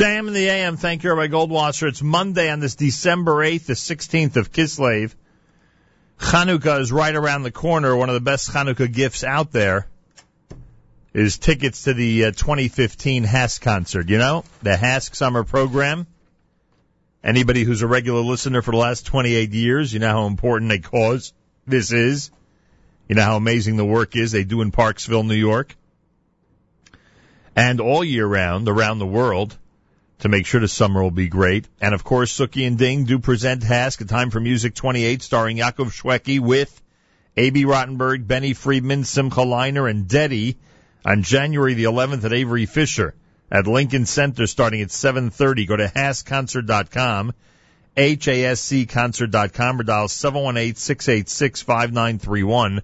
JM in the AM, thank you, Rabbi Goldwasser. It's Monday on this December 8th, the 16th of Kislev. Chanukah is right around the corner. One of the best Chanukah gifts out there is tickets to the uh, 2015 HASC concert. You know, the HASC summer program. Anybody who's a regular listener for the last 28 years, you know how important a cause this is. You know how amazing the work is they do in Parksville, New York. And all year round, around the world, to make sure the summer will be great. And of course, Suki and Ding do present HASC, A Time for Music 28, starring Yaakov Shwekey with A.B. Rottenberg, Benny Friedman, Simcha Leiner, and Dedi on January the 11th at Avery Fisher at Lincoln Center starting at 7.30. Go to HASCConcert.com, H-A-S-C concert.com or dial 718-686-5931,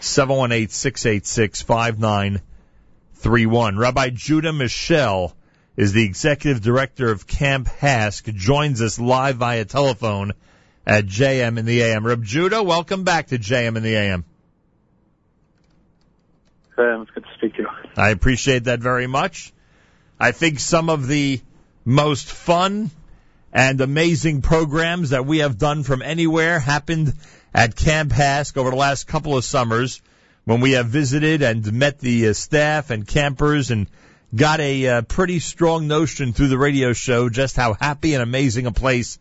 718-686-5931. Rabbi Judah Mischel is the executive director of Camp HASC, joins us live via telephone at JM in the AM. Reb Judah, welcome back to JM in the AM. Um, it's good to speak to you. I appreciate that very much. I think some of the most fun and amazing programs that we have done from anywhere happened at Camp HASC over the last couple of summers when we have visited and met the uh, staff and campers and got a uh, pretty strong notion through the radio show just how happy and amazing a place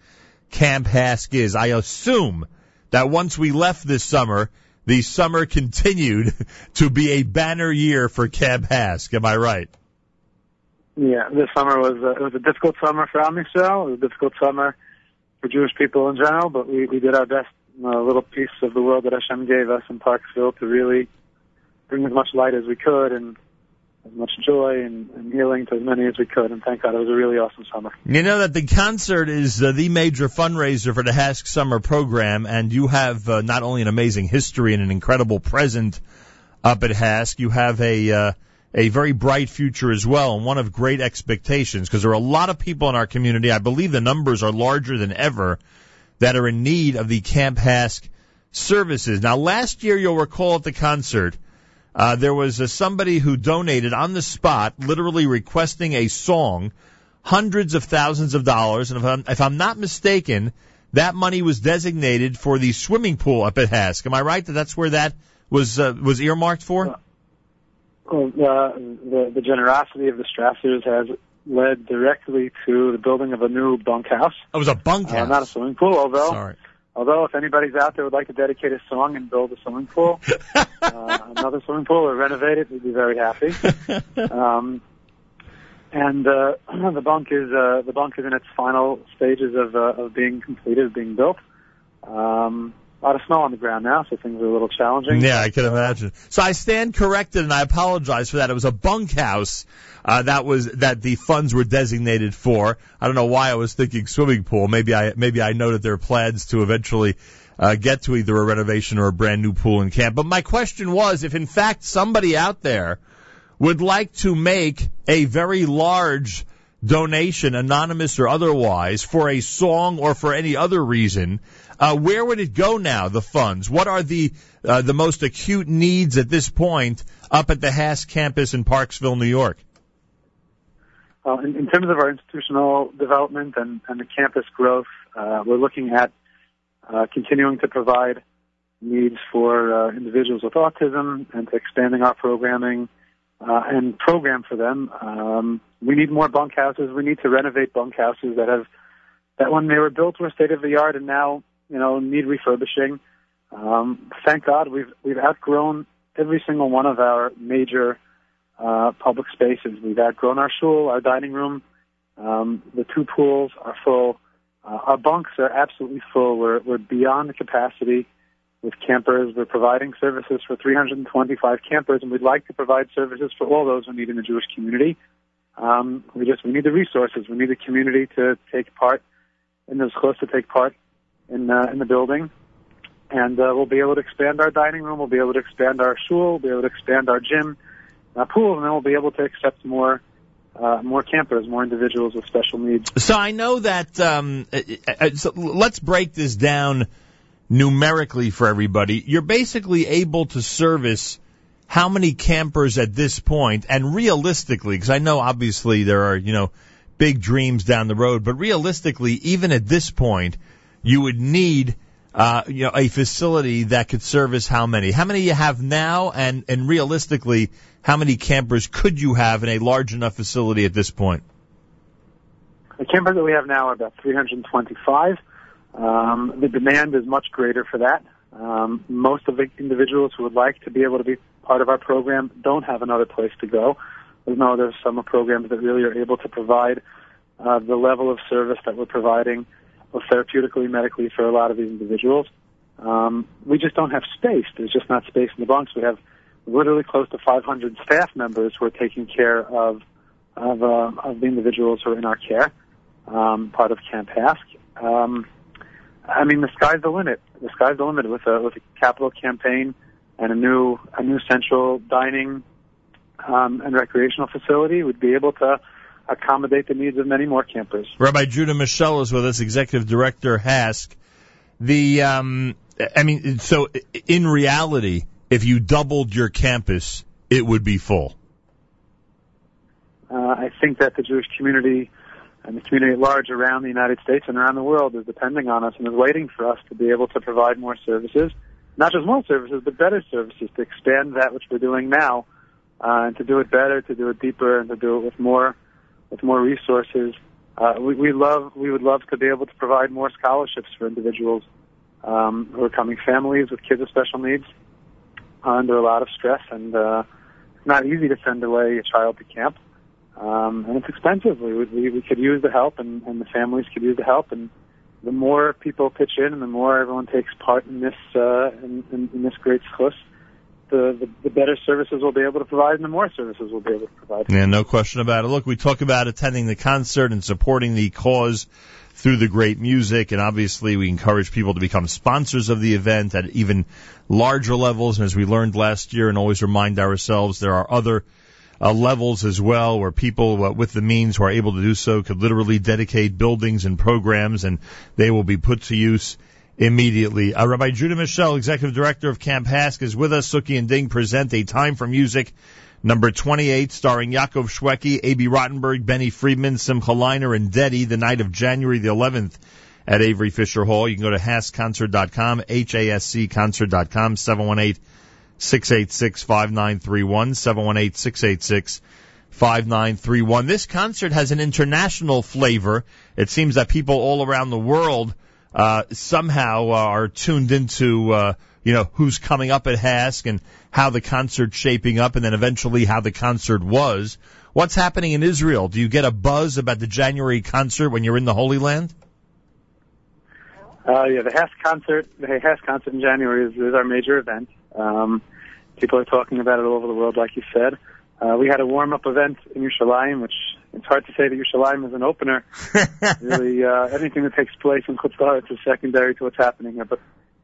Camp HASC is. I assume that once we left this summer, the summer continued to be a banner year for Camp HASC. Am I right? Yeah, this summer was uh, it was a difficult summer for Am. It was a difficult summer for Jewish people in general, but we we did our best in a little piece of the world that Hashem gave us in Parksville to really bring as much light as we could and as much joy and, and healing to as many as we could. And thank God, it was a really awesome summer. You know that the concert is uh, the major fundraiser for the HASC Summer Program, and you have uh, not only an amazing history and an incredible present up at HASC, you have a uh, a very bright future as well, and one of great expectations because there are a lot of people in our community. I believe the numbers are larger than ever that are in need of the Camp HASC services. Now, last year, you'll recall at the concert, uh, there was uh, somebody who donated on the spot, literally requesting a song, hundreds of thousands of dollars, and if I'm, if I'm not mistaken, that money was designated for the swimming pool up at HASC. Am I right that that's where that was uh, was earmarked for? Well, uh, the the generosity of the Strassers has led directly to the building of a new bunkhouse. It was a bunkhouse, uh, not a swimming pool. Although, Sorry. Although if anybody's out there would like to dedicate a song and build a swimming pool, uh, another swimming pool or renovate it, we'd be very happy. Um, and uh, the bunk is uh, the bunk is in its final stages of uh, of being completed, being built. Um, a lot of snow on the ground now, so things are a little challenging. Yeah, I can imagine. So I stand corrected, and I apologize for that. It was a bunkhouse uh, that was that the funds were designated for. I don't know why I was thinking swimming pool. Maybe I maybe I know that there plans to eventually uh, get to either a renovation or a brand new pool in camp. But my question was, if in fact somebody out there would like to make a very large donation, anonymous or otherwise, for a song or for any other reason, uh, where would it go now? The funds. What are the uh, the most acute needs at this point up at the HASC campus in Parksville, New York? Uh, in, in terms of our institutional development and, and the campus growth, uh, we're looking at uh, continuing to provide needs for uh, individuals with autism and expanding our programming uh, and program for them. Um, we need more bunkhouses. We need to renovate bunkhouses that have that when they were built were state of the art and now you know need refurbishing. Um, thank God we've we've outgrown every single one of our major uh, public spaces. We've outgrown our shul, our dining room. Um, the two pools are full. Uh, our bunks are absolutely full. We're, we're beyond the capacity with campers. We're providing services for 325 campers, and we'd like to provide services for all those who need in the Jewish community. Um, we just we need the resources. We need the community to take part in the schools to take part in uh, in the building, and uh, we'll be able to expand our dining room. We'll be able to expand our shul. We'll be able to expand our gym, uh, pool, and then we'll be able to accept more uh, more campers, more individuals with special needs. So I know that. Um, uh, uh, so let's break this down numerically for everybody. You're basically able to service how many campers at this point, and realistically, because I know obviously there are you know big dreams down the road. But realistically, even at this point, you would need uh, you know, a facility that could service how many? How many you have now, and and realistically, how many campers could you have in a large enough facility at this point? The campers that we have now are about 325. Um, the demand is much greater for that. Um, most of the individuals who would like to be able to be part of our program don't have another place to go. We know there's some programs that really are able to provide uh, the level of service that we're providing, both therapeutically, and medically, for a lot of these individuals. Um, we just don't have space. There's just not space in the Bronx. We have literally close to 500 staff members who are taking care of of, uh, of the individuals who are in our care, um, part of Camp HASC. Um, I mean, the sky's the limit. The sky's the limit with a with a capital campaign and a new a new central dining um, and recreational facility. We'd be able to accommodate the needs of many more campers. Rabbi Judah Mischel is with us, Executive Director HASC. The um, I mean, so in reality, if you doubled your campus, it would be full. Uh, I think that the Jewish community and the community at large around the United States and around the world is depending on us and is waiting for us to be able to provide more services, not just more services, but better services to expand that which we're doing now, uh, and to do it better, to do it deeper, and to do it with more, with more resources. Uh, we, we love, we would love to be able to provide more scholarships for individuals um, who are coming families with kids with special needs under a lot of stress, and uh, it's not easy to send away a child to camp um, and it's expensive. We, we we could use the help, and, and the families could use the help, and the more people pitch in, and the more everyone takes part in this uh, in, in, in this great schluss, the, the the better services we'll be able to provide, and the more services we'll be able to provide. Yeah, no question about it. Look, we talk about attending the concert and supporting the cause through the great music, and obviously we encourage people to become sponsors of the event at even larger levels. And as we learned last year, and always remind ourselves, there are other uh, levels as well, where people uh, with the means who are able to do so could literally dedicate buildings and programs, and they will be put to use immediately. Uh, Rabbi Judah Mischel, Executive Director of Camp HASC, is with us. Suki and Ding present A Time for Music, number 28, starring Yaakov Shwekey, A.B. Rottenberg, Benny Friedman, Simcha Leiner, and Dedi, the night of January the 11th at Avery Fisher Hall. You can go to hascconcert.com, H-A-S-C concert.com, 718- 686 5931, 718 686 5931. This concert has an international flavor. It seems that people all around the world uh, somehow are tuned into, uh, you know, who's coming up at HASC and how the concert's shaping up and then eventually how the concert was. What's happening in Israel? Do you get a buzz about the January concert when you're in the Holy Land? Uh, yeah, the HASC concert, the HASC concert in January is, is our major event. Um, people are talking about it all over the world, like you said. Uh, we had a warm-up event in Yerushalayim, which it's hard to say that Yerushalayim is an opener. really, uh, anything that takes place in Chutz is secondary to what's happening here. But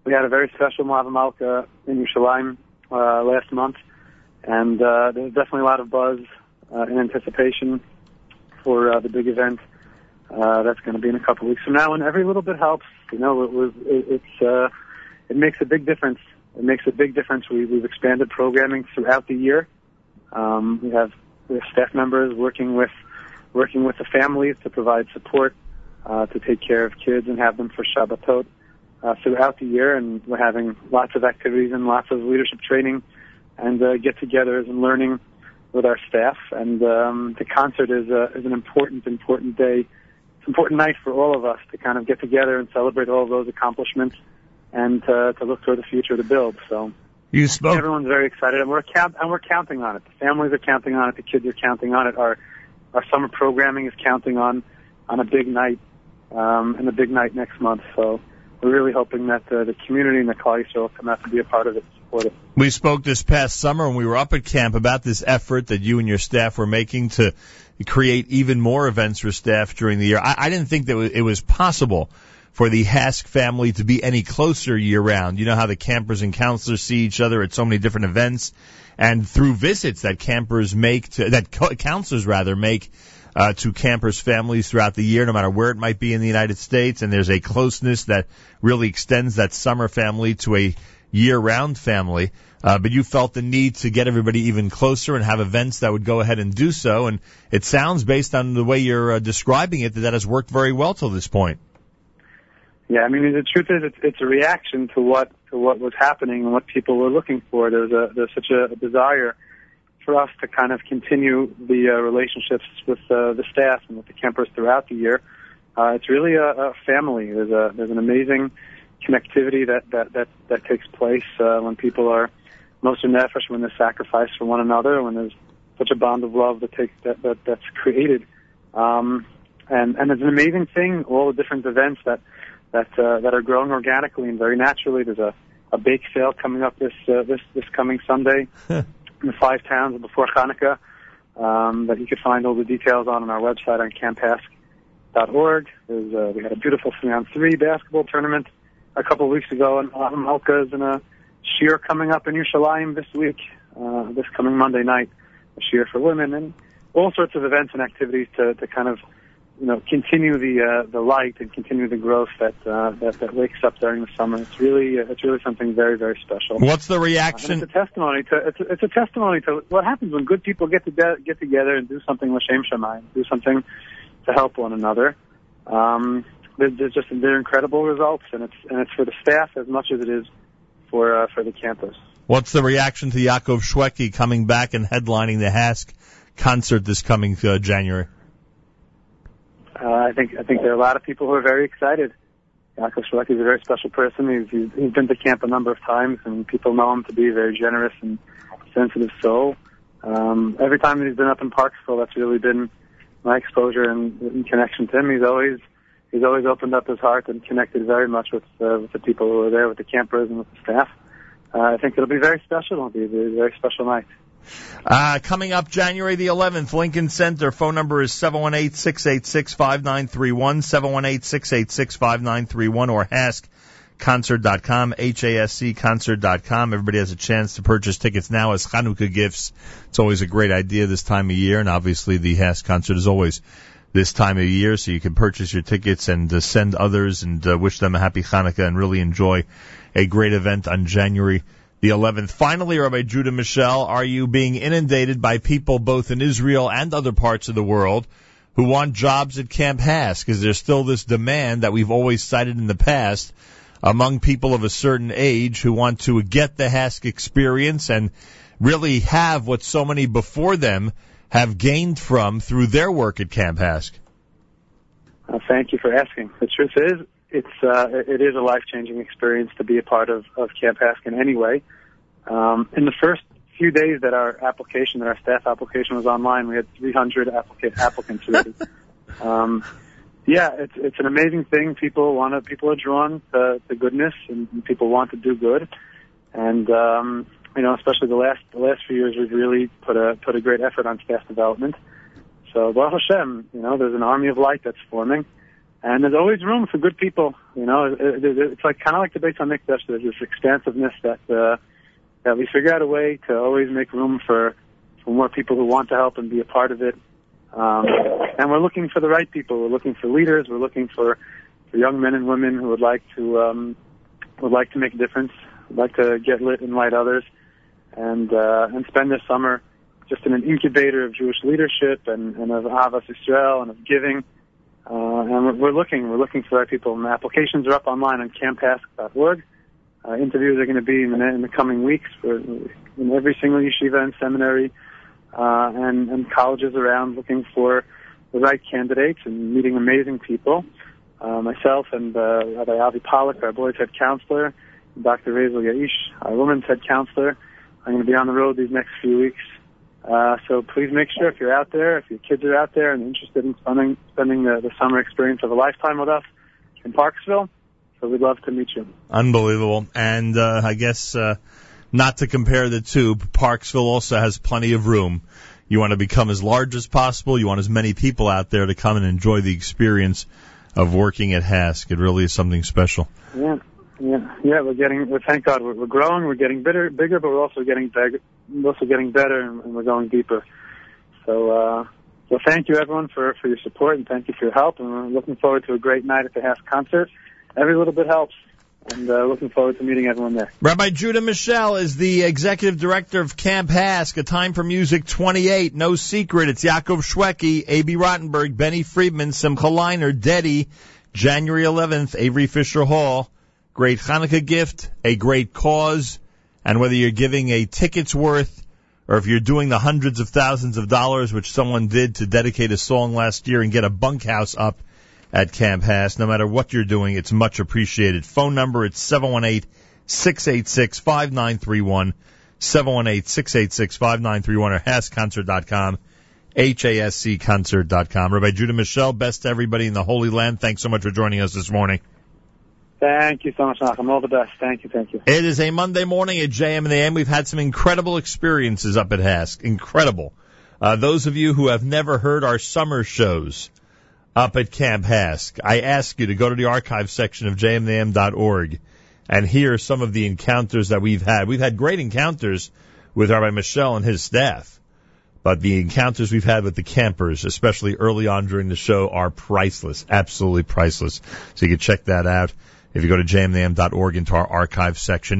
we had a very special Malka in Yerushalayim uh, last month, and uh, there's definitely a lot of buzz uh, in anticipation for uh, the big event uh, that's going to be in a couple of weeks from now. And every little bit helps. You know, it was it, it's uh, it makes a big difference it makes a big difference. We, we've expanded programming throughout the year. Um, we have staff members working with working with the families to provide support uh, to take care of kids and have them for Shabbatot uh, throughout the year. And we're having lots of activities and lots of leadership training and uh, get-togethers and learning with our staff. And um, the concert is, a, is an important, important day. It's an important night for all of us to kind of get together and celebrate all of those accomplishments and to, to look toward the future to build. So you spoke. Everyone's very excited, and we're count and we're counting on it. The families are counting on it. The kids are counting on it. Our our summer programming is counting on on a big night um, and a big night next month. So we're really hoping that uh, the community and the Klal will come out to be a part of it, support it. We spoke this past summer when we were up at camp about this effort that you and your staff were making to create even more events for staff during the year. I, I didn't think that it was possible for the HASC family to be any closer year round. You know how the campers and counselors see each other at so many different events, and through visits that campers make to that counselors rather make uh, to campers' families throughout the year, no matter where it might be in the United States, and there's a closeness that really extends that summer family to a year-round family. Uh, but you felt the need to get everybody even closer and have events that would go ahead and do so. And it sounds, based on the way you're uh, describing it, that that has worked very well till this point. Yeah, I mean the truth is it's, it's a reaction to what to what was happening and what people were looking for. There's a there's such a, desire for us to kind of continue the uh, relationships with uh, the staff and with the campers throughout the year. Uh, it's really a, a family. There's a there's an amazing connectivity that that that that takes place uh, when people are most in nefesh, when they sacrifice for one another, when there's such a bond of love that takes that, that that's created. Um, and and it's an amazing thing. All the different events that that uh, that are growing organically and very naturally. There's a, a bake sale coming up this uh, this this coming Sunday in the five towns before Hanukkah um, that you can find all the details on on our website on camphasc.org. There's uh, we had a beautiful three on three basketball tournament a couple of weeks ago, and Malkas and a shiur coming up in Yerushalayim this week, uh, this coming Monday night, a shiur for women, and all sorts of events and activities to to kind of you know, continue the uh, the light and continue the growth that uh, that that wakes up during the summer. It's really uh, it's really something very very special. What's the reaction? Uh, it's a testimony to it's a, it's a testimony to what happens when good people get to de- get together and do something l'shem shamayim, do something to help one another. Um, just they're incredible results, and it's and it's for the staff as much as it is for uh, for the campus. What's the reaction to Yaakov Shwekey coming back and headlining the HASC concert this coming uh, January? Uh, I think I think there are a lot of people who are very excited. Yaakov Shwekey is a very special person. He's, he's he's been to camp a number of times, and people know him to be a very generous and sensitive soul. Um, every time that he's been up in Parksville, that's really been my exposure and, and connection to him. He's always he's always opened up his heart and connected very much with uh, with the people who are there, with the campers and with the staff. Uh, I think it'll be very special. It'll be a very special night. Uh, coming up January the 11th, Lincoln Center. Phone number is 718-686-5931, 718-686-5931, or HASCConcert.com, H-A-S-C concert.com. Everybody has a chance to purchase tickets now as Hanukkah gifts. It's always a great idea this time of year, and obviously the HASC concert is always this time of year, so you can purchase your tickets and uh, send others and uh, wish them a happy Hanukkah and really enjoy a great event on January the 11th. Finally, Rabbi Judah Mischel, are you being inundated by people both in Israel and other parts of the world who want jobs at Camp HASC? Is there still this demand that we've always cited in the past among people of a certain age who want to get the HASC experience and really have what so many before them have gained from through their work at Camp HASC? Uh, thank you for asking. The truth is, it's uh, it is a life changing experience to be a part of of Camp HASC anyway. Um, in the first few days that our application, that our staff application was online, we had 300 applica- applicants. um, yeah, it's it's an amazing thing. People want to, people are drawn to, to goodness, and, and people want to do good. And um, you know, especially the last the last few years, we've really put a put a great effort on staff development. So Baruch Hashem, you know, there's an army of light that's forming and there's always room for good people. You know, it's like kind of like the Beit Hamikdash. There's this expansiveness that uh, that we figure out a way to always make room for for more people who want to help and be a part of it. Um, and we're looking for the right people. We're looking for leaders. We're looking for for young men and women who would like to um, would like to make a difference, would like to get lit and light others, and uh, and spend their summer just in an incubator of Jewish leadership and, and of Ahavas Israel and of giving. Uh, and we're, looking, we're looking for our people. And applications are up online on camphasc.org. Uh, interviews are going to be in the, in the coming weeks for in every single yeshiva and seminary uh, and, and colleges around looking for the right candidates and meeting amazing people. Uh, myself and uh, Rabbi Avi Pollack, our boys' head counselor, Dr. Razel Yaish, our women's head counselor. I'm going to be on the road these next few weeks uh, so please make sure if you're out there, if your kids are out there and interested in spending spending the, the summer experience of a lifetime with us in Parksville, so we'd love to meet you. Unbelievable, and uh, I guess uh, not to compare the two, Parksville also has plenty of room. You want to become as large as possible. You want as many people out there to come and enjoy the experience of working at HASC. It really is something special. Yeah. Yeah, yeah, we're getting. Well, thank God, we're, we're growing. We're getting bigger, bigger, but we're also getting bigger, we're also getting better, and, and we're going deeper. So, uh, so thank you everyone for for your support and thank you for your help. And we're looking forward to a great night at the HASC concert. Every little bit helps. and uh, looking forward to meeting everyone there. Rabbi Judah Mischel is the executive director of Camp HASC, A Time for Music 28. No secret, it's Yaakov Shwekey, A.B. Rottenberg, Benny Friedman, Simcha Leiner, Dedi, January 11th, Avery Fisher Hall. Great Hanukkah gift, a great cause, and whether you're giving a ticket's worth or if you're doing the hundreds of thousands of dollars which someone did to dedicate a song last year and get a bunkhouse up at Camp HASC, no matter what you're doing, it's much appreciated. Phone number, it's 718-686-5931, 718-686-5931 or HASCconcert.com, H-A-S-C concert.com. Rabbi Judah Mischel, best to everybody in the Holy Land. Thanks so much for joining us this morning. Thank you so much, Nachum. All the best. Thank you, thank you. It is a Monday morning at JM and the AM. We've had some incredible experiences up at HASC. Incredible. Uh, those of you who have never heard our summer shows up at Camp HASC, I ask you to go to the archive section of jmnam.org and hear some of the encounters that we've had. We've had great encounters with Rabbi Mischel and his staff. But the encounters we've had with the campers, especially early on during the show, are priceless. Absolutely priceless. So you can check that out if you go to jmnam.org into our archive section.